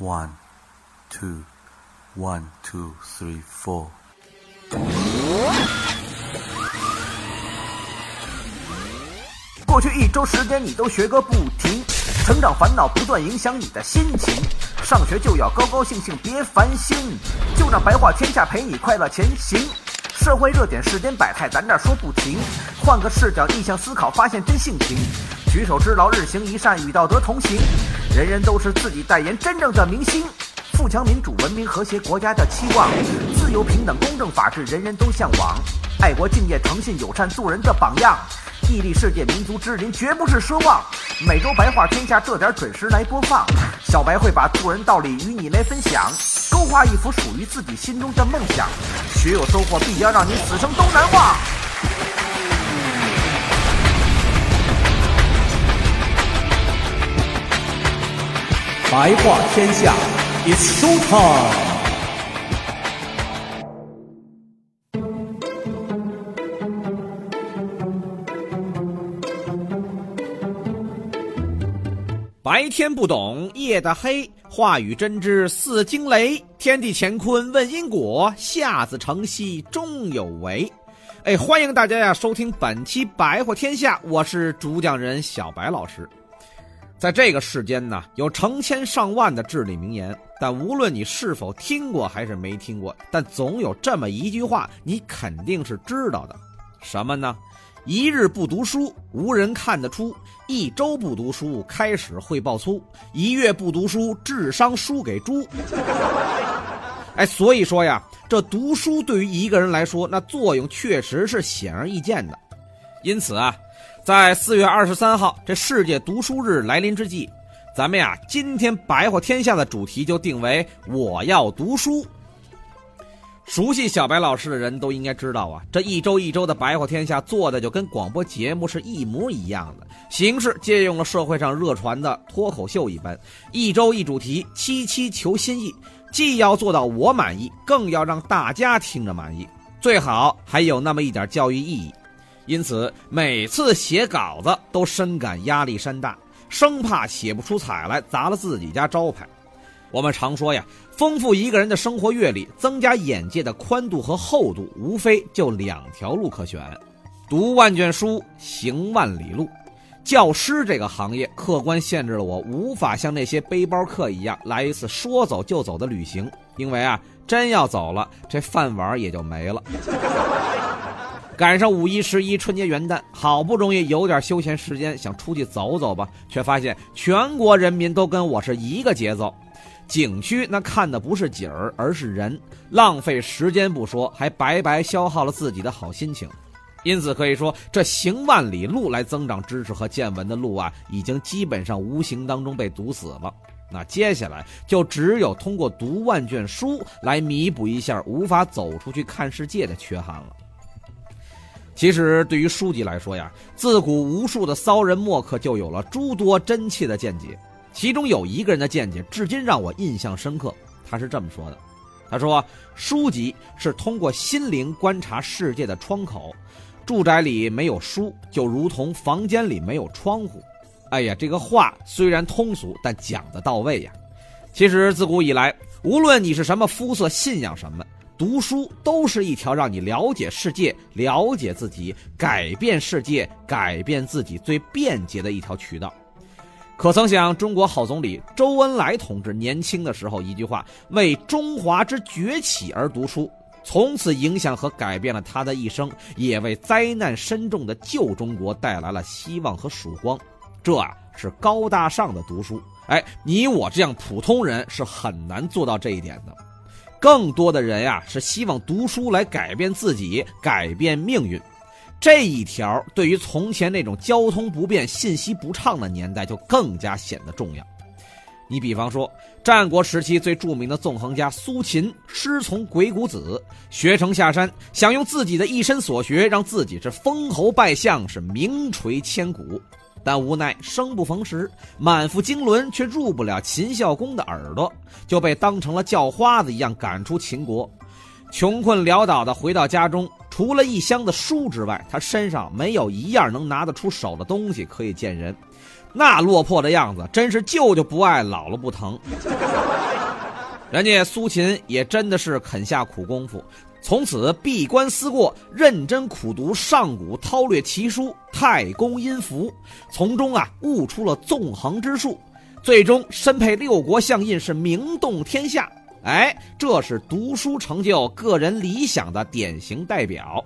One, two, one, two, three, four. 过去一周时间，你都学个不停，成长烦恼不断影响你的心情。上学就要高高兴兴，别烦心，就让白话天下陪你快乐前行。社会热点、世间百态，咱这说不停。换个视角，逆向思考，发现真性情。举手之劳，日行一善，与道德同行。人人都是自己代言，真正的明星。富强、民主、文明、和谐，国家的期望。自由、平等、公正、法治，人人都向往。爱国、敬业、诚信、友善，做人的榜样。屹立世界，民族之林，绝不是奢望。每周白话天下，这点准时来播放。小白会把做人道理与你来分享，勾画一幅属于自己心中的梦想。学有收获，必将让你此生都难忘。白话天下，It's show time。白天不懂夜的黑，话语真知似惊雷。天地乾坤问因果，下自成蹊终有为。哎，欢迎大家呀，收听本期《白话天下》，我是主讲人小白老师。在这个世间呢，有成千上万的至理名言，但无论你是否听过还是没听过，但总有这么一句话，你肯定是知道的。什么呢？一日不读书，无人看得出；一周不读书，开始会爆粗；一月不读书，智商输给猪。哎，所以说呀，这读书对于一个人来说，那作用确实是显而易见的。因此啊，在四月二十三号这世界读书日来临之际，咱们呀，今天白话天下的主题就定为“我要读书”。熟悉小白老师的人都应该知道啊，这一周一周的白话天下做的就跟广播节目是一模一样的，形式借用了社会上热传的脱口秀一般，一周一主题，期期求新意，既要做到我满意，更要让大家听着满意，最好还有那么一点教育意义。因此，每次写稿子都深感压力山大，生怕写不出彩来砸了自己家招牌。我们常说呀，丰富一个人的生活阅历，增加眼界的宽度和厚度，无非就两条路可选：读万卷书，行万里路。教师这个行业，客观限制了我无法像那些背包客一样来一次说走就走的旅行，因为啊，真要走了，这饭碗也就没了。赶上五一、十一、春节、元旦，好不容易有点休闲时间，想出去走走吧，却发现全国人民都跟我是一个节奏。景区那看的不是景儿，而是人，浪费时间不说，还白白消耗了自己的好心情。因此可以说，这行万里路来增长知识和见闻的路啊，已经基本上无形当中被堵死了。那接下来就只有通过读万卷书来弥补一下无法走出去看世界的缺憾了。其实对于书籍来说呀，自古无数的骚人墨客就有了诸多真切的见解。其中有一个人的见解，至今让我印象深刻。他是这么说的：“他说，书籍是通过心灵观察世界的窗口。住宅里没有书，就如同房间里没有窗户。”哎呀，这个话虽然通俗，但讲的到位呀。其实自古以来，无论你是什么肤色、信仰什么，读书都是一条让你了解世界、了解自己、改变世界、改变自己最便捷的一条渠道。可曾想，中国好总理周恩来同志年轻的时候一句话“为中华之崛起而读书”，从此影响和改变了他的一生，也为灾难深重的旧中国带来了希望和曙光。这啊是高大上的读书。哎，你我这样普通人是很难做到这一点的。更多的人呀是希望读书来改变自己，改变命运。这一条对于从前那种交通不便、信息不畅的年代就更加显得重要。你比方说，战国时期最著名的纵横家苏秦，师从鬼谷子，学成下山，想用自己的一身所学让自己是封侯拜相，是名垂千古。但无奈生不逢时，满腹经纶却入不了秦孝公的耳朵，就被当成了叫花子一样赶出秦国。穷困潦倒的回到家中，除了一箱的书之外，他身上没有一样能拿得出手的东西可以见人。那落魄的样子，真是舅舅不爱，姥姥不疼。人家苏秦也真的是肯下苦功夫，从此闭关思过，认真苦读上古韬略奇书《太公阴符》，从中啊悟出了纵横之术，最终身配六国相印，是名动天下。哎，这是读书成就个人理想的典型代表。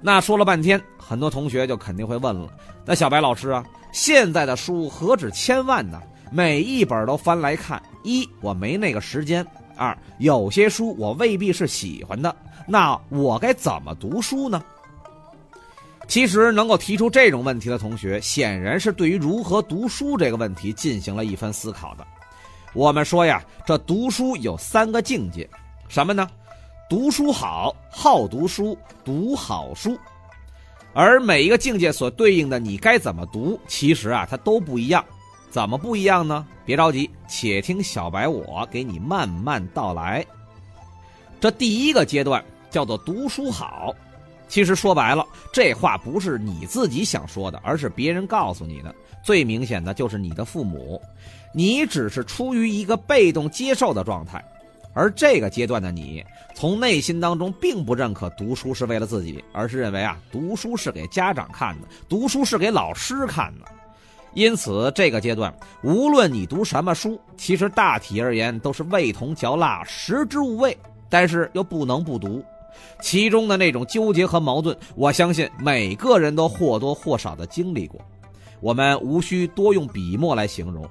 那说了半天，很多同学就肯定会问了：那小白老师啊，现在的书何止千万呢？每一本都翻来看，一我没那个时间；二有些书我未必是喜欢的，那我该怎么读书呢？其实能够提出这种问题的同学，显然是对于如何读书这个问题进行了一番思考的。我们说呀，这读书有三个境界，什么呢？读书好，好读书，读好书。而每一个境界所对应的你该怎么读，其实啊，它都不一样。怎么不一样呢？别着急，且听小白我给你慢慢道来。这第一个阶段叫做读书好，其实说白了，这话不是你自己想说的，而是别人告诉你的。最明显的就是你的父母，你只是出于一个被动接受的状态。而这个阶段的你，从内心当中并不认可读书是为了自己，而是认为啊，读书是给家长看的，读书是给老师看的。因此，这个阶段，无论你读什么书，其实大体而言都是味同嚼蜡，食之无味。但是又不能不读，其中的那种纠结和矛盾，我相信每个人都或多或少的经历过。我们无需多用笔墨来形容。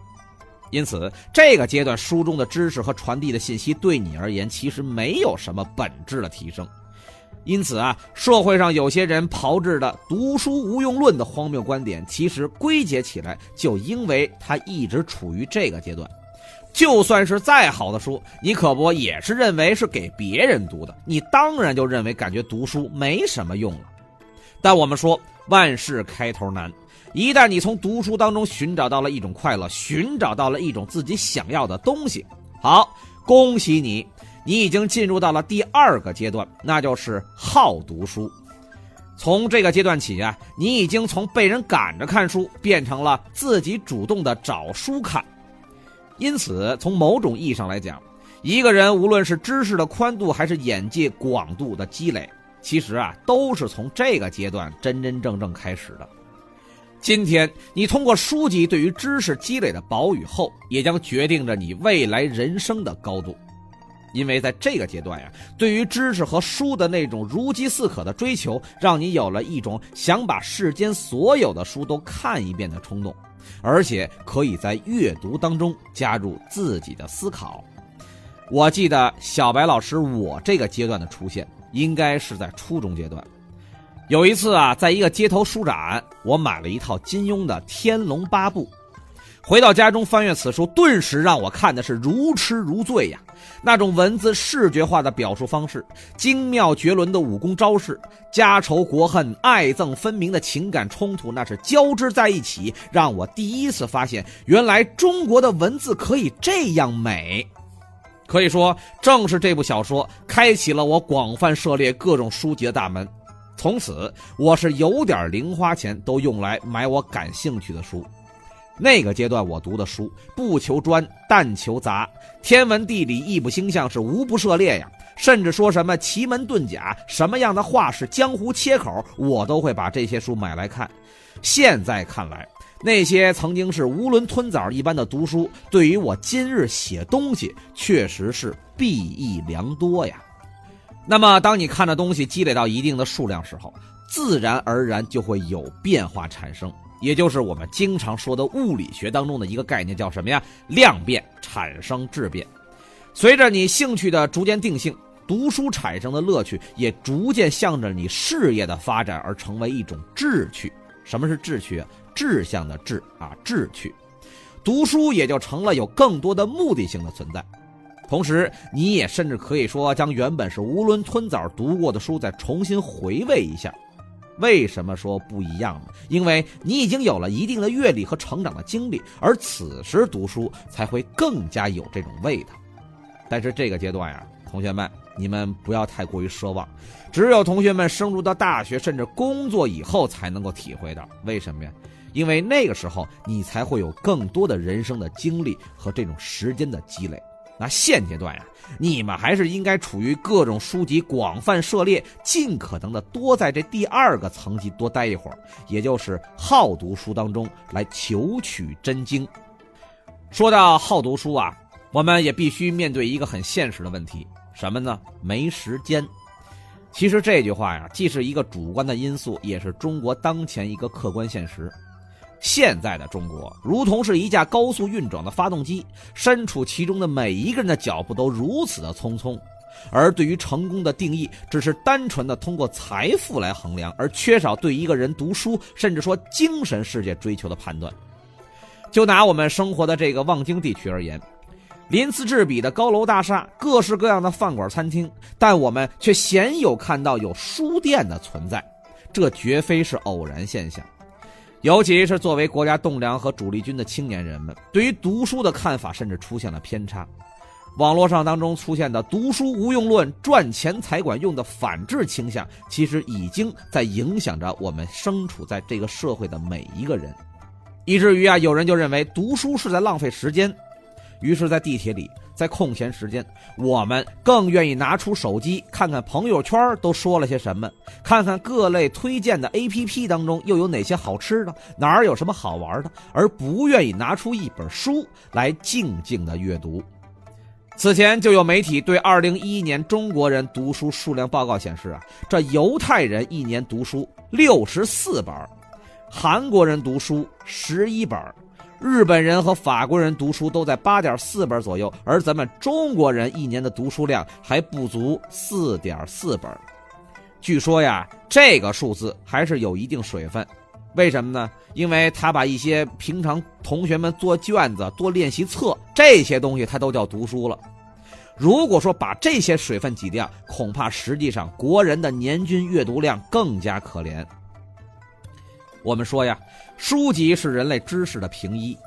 因此，这个阶段书中的知识和传递的信息，对你而言其实没有什么本质的提升。因此啊，社会上有些人炮制的“读书无用论”的荒谬观点，其实归结起来，就因为他一直处于这个阶段。就算是再好的书，你可不也是认为是给别人读的？你当然就认为感觉读书没什么用了。但我们说，万事开头难，一旦你从读书当中寻找到了一种快乐，寻找到了一种自己想要的东西，好，恭喜你。你已经进入到了第二个阶段，那就是好读书。从这个阶段起啊，你已经从被人赶着看书，变成了自己主动的找书看。因此，从某种意义上来讲，一个人无论是知识的宽度，还是眼界广度的积累，其实啊，都是从这个阶段真真正正开始的。今天，你通过书籍对于知识积累的薄与厚，也将决定着你未来人生的高度。因为在这个阶段呀，对于知识和书的那种如饥似渴的追求，让你有了一种想把世间所有的书都看一遍的冲动，而且可以在阅读当中加入自己的思考。我记得小白老师我这个阶段的出现，应该是在初中阶段。有一次啊，在一个街头书展，我买了一套金庸的《天龙八部》。回到家中翻阅此书，顿时让我看的是如痴如醉呀！那种文字视觉化的表述方式，精妙绝伦的武功招式，家仇国恨、爱憎分明的情感冲突，那是交织在一起，让我第一次发现，原来中国的文字可以这样美。可以说，正是这部小说开启了我广泛涉猎各种书籍的大门。从此，我是有点零花钱都用来买我感兴趣的书。那个阶段我读的书不求专，但求杂，天文地理、易卜星象是无不涉猎呀。甚至说什么奇门遁甲，什么样的话是江湖切口，我都会把这些书买来看。现在看来，那些曾经是囫囵吞枣一般的读书，对于我今日写东西确实是裨益良多呀。那么，当你看的东西积累到一定的数量时候，自然而然就会有变化产生。也就是我们经常说的物理学当中的一个概念，叫什么呀？量变产生质变。随着你兴趣的逐渐定性，读书产生的乐趣也逐渐向着你事业的发展而成为一种志趣。什么是志趣？志向的志啊，志趣。读书也就成了有更多的目的性的存在。同时，你也甚至可以说，将原本是囫囵吞枣读过的书再重新回味一下。为什么说不一样呢？因为你已经有了一定的阅历和成长的经历，而此时读书才会更加有这种味道。但是这个阶段呀，同学们，你们不要太过于奢望，只有同学们升入到大学甚至工作以后才能够体会到。为什么呀？因为那个时候你才会有更多的人生的经历和这种时间的积累。那现阶段呀，你们还是应该处于各种书籍广泛涉猎，尽可能的多在这第二个层级多待一会儿，也就是好读书当中来求取真经。说到好读书啊，我们也必须面对一个很现实的问题，什么呢？没时间。其实这句话呀，既是一个主观的因素，也是中国当前一个客观现实。现在的中国如同是一架高速运转的发动机，身处其中的每一个人的脚步都如此的匆匆。而对于成功的定义，只是单纯的通过财富来衡量，而缺少对一个人读书，甚至说精神世界追求的判断。就拿我们生活的这个望京地区而言，鳞次栉比的高楼大厦，各式各样的饭馆餐厅，但我们却鲜有看到有书店的存在，这绝非是偶然现象。尤其是作为国家栋梁和主力军的青年人们，对于读书的看法甚至出现了偏差。网络上当中出现的“读书无用论”、“赚钱才管用”的反制倾向，其实已经在影响着我们身处在这个社会的每一个人，以至于啊，有人就认为读书是在浪费时间，于是，在地铁里。在空闲时间，我们更愿意拿出手机看看朋友圈都说了些什么，看看各类推荐的 APP 当中又有哪些好吃的，哪儿有什么好玩的，而不愿意拿出一本书来静静的阅读。此前就有媒体对2011年中国人读书数量报告显示啊，这犹太人一年读书六十四本，韩国人读书十一本。日本人和法国人读书都在八点四本左右，而咱们中国人一年的读书量还不足四点四本。据说呀，这个数字还是有一定水分。为什么呢？因为他把一些平常同学们做卷子、做练习册这些东西，他都叫读书了。如果说把这些水分挤掉，恐怕实际上国人的年均阅读量更加可怜。我们说呀，书籍是人类知识的平一。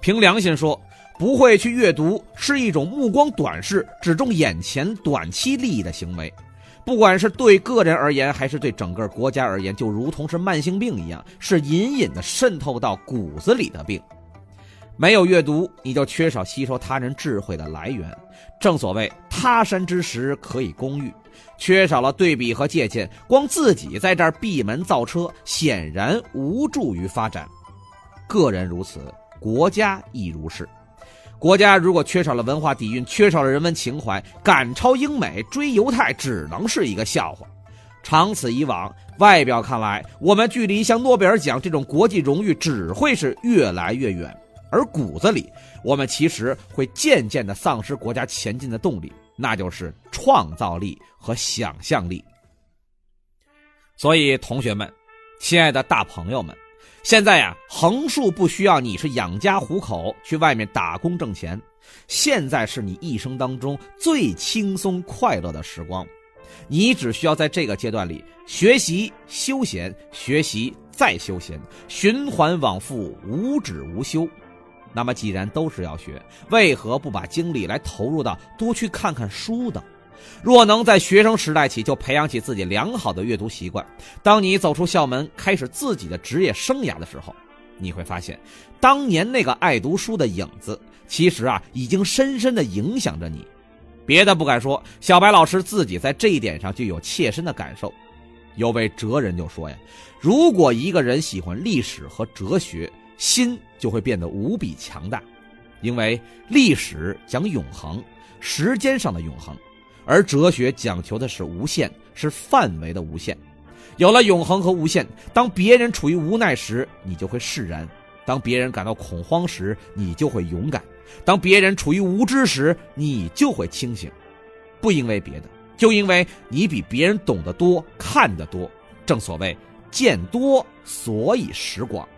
凭良心说，不会去阅读是一种目光短视、只重眼前短期利益的行为。不管是对个人而言，还是对整个国家而言，就如同是慢性病一样，是隐隐的渗透到骨子里的病。没有阅读，你就缺少吸收他人智慧的来源。正所谓他山之石，可以攻玉。缺少了对比和借鉴，光自己在这儿闭门造车，显然无助于发展。个人如此，国家亦如是。国家如果缺少了文化底蕴，缺少了人文情怀，赶超英美、追犹太，只能是一个笑话。长此以往，外表看来，我们距离像诺贝尔奖这种国际荣誉只会是越来越远，而骨子里，我们其实会渐渐地丧失国家前进的动力。那就是创造力和想象力。所以，同学们，亲爱的大朋友们，现在呀，横竖不需要你是养家糊口去外面打工挣钱，现在是你一生当中最轻松快乐的时光，你只需要在这个阶段里学习、休闲、学习再休闲，循环往复，无止无休。那么，既然都是要学，为何不把精力来投入到多去看看书呢？若能在学生时代起就培养起自己良好的阅读习惯，当你走出校门，开始自己的职业生涯的时候，你会发现，当年那个爱读书的影子，其实啊，已经深深的影响着你。别的不敢说，小白老师自己在这一点上就有切身的感受。有位哲人就说呀：“如果一个人喜欢历史和哲学，”心就会变得无比强大，因为历史讲永恒，时间上的永恒，而哲学讲求的是无限，是范围的无限。有了永恒和无限，当别人处于无奈时，你就会释然；当别人感到恐慌时，你就会勇敢；当别人处于无知时，你就会清醒。不因为别的，就因为你比别人懂得多，看得多。正所谓见多，所以识广。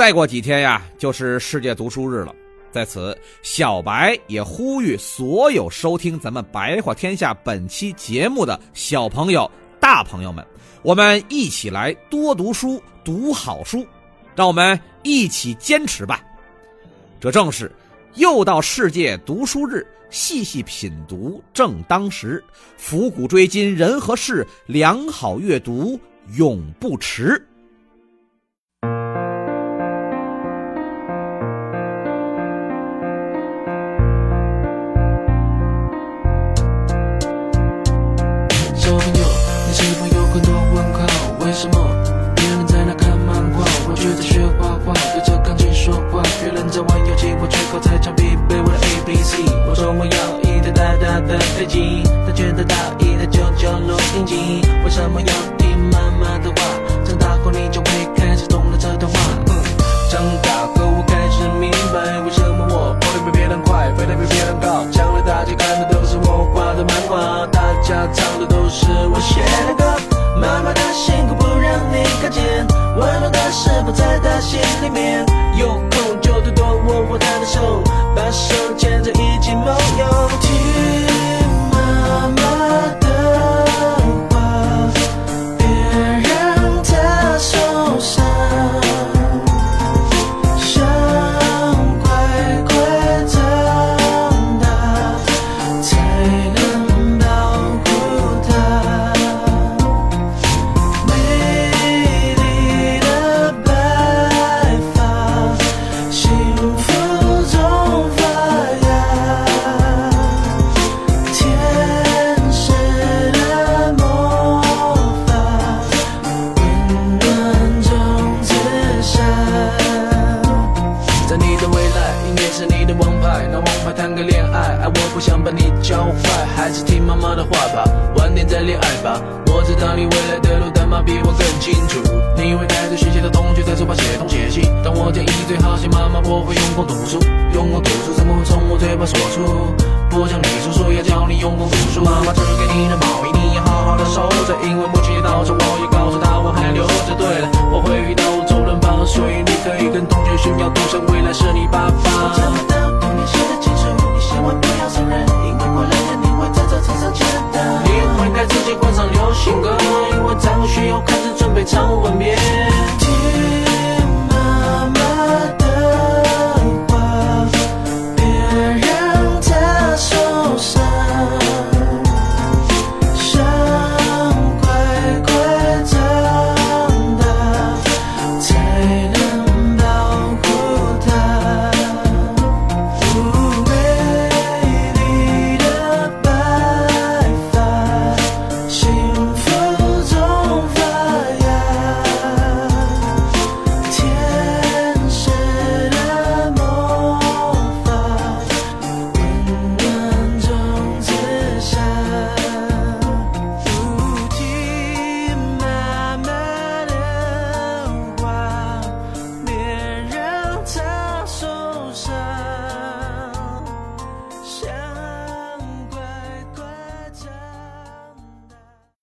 再过几天呀，就是世界读书日了。在此，小白也呼吁所有收听咱们《白话天下》本期节目的小朋友、大朋友们，我们一起来多读书，读好书，让我们一起坚持吧。这正是又到世界读书日，细细品读正当时。伏古追今人和事，良好阅读永不迟。说我要一台大大的飞机，他觉得大一台九九录音机。为什么要听妈妈的话？长大后你就会开始懂了这段话。嗯长大后我开始明白，为什么我跑得比别人快，飞得比别人高。将来大家看的都是我画的漫画，大家唱的都是我写的歌。妈妈的辛苦不让你看见，温暖的释放在她心里面。有空就多握握她的手，把手牵着一起梦游。听妈妈不想把你教坏，还是听妈妈的话吧，晚点再恋爱吧。我知道你未来的路，但妈比我更清楚。你会带着学习的同学在书包写东写西，但我建议最好写妈妈，我会用功读书，用功读书怎么会从我嘴巴说出？不像你叔叔要教你用功读书，妈妈织给你的毛衣你要好好的收着，因为母亲节到时我也告诉她我还留着。对了，我会遇到周润发，所以你可以跟同学炫耀，赌神未来是你爸被唱完面。